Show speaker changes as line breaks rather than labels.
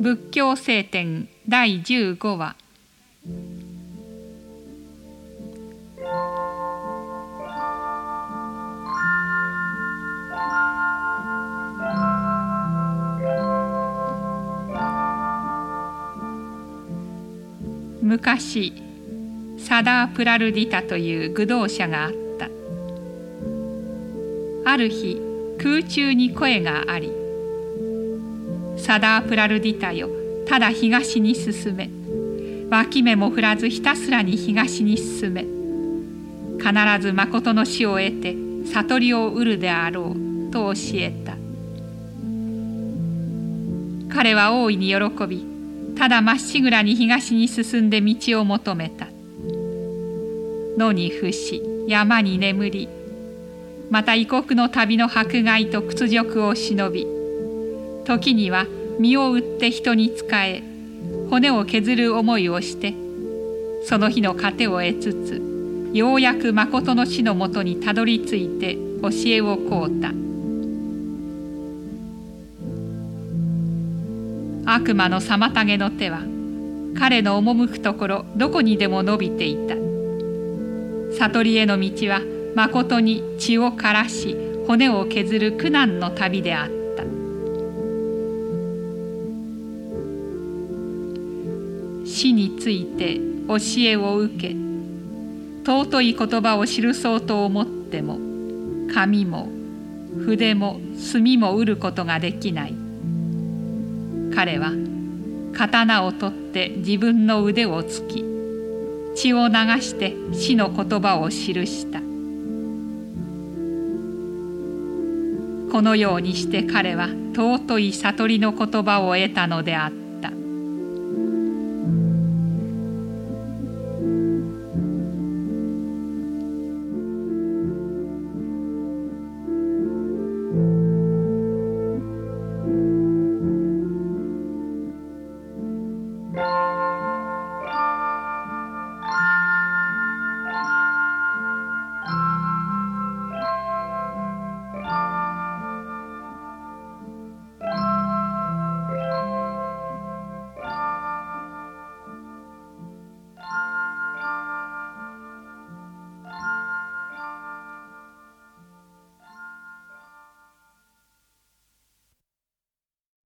仏教聖典第15話。昔サダー・プラルディタという愚道者があった。ある日空中に声があり「サダー・プラルディタよただ東に進め。脇目も振らずひたすらに東に進め。必ず誠の死を得て悟りを得るであろう」と教えた。彼は大いに喜びただまっしぐらに東に進んで道を求めた。野に伏し山に眠りまた異国の旅の迫害と屈辱を忍び時には身を売って人に仕え骨を削る思いをしてその日の糧を得つつようやく誠の死のもとにたどり着いて教えを請うた。悪魔の妨げの手は彼の赴くところどこにでも伸びていた。悟りへの道はまことに血を枯らし骨を削る苦難の旅であった。死について教えを受け尊い言葉を記そうと思っても紙も筆も墨も売ることができない。彼は刀を取って自分の腕を突き血を流して死の言葉を記した。このようにして彼は尊い悟りの言葉を得たのであった。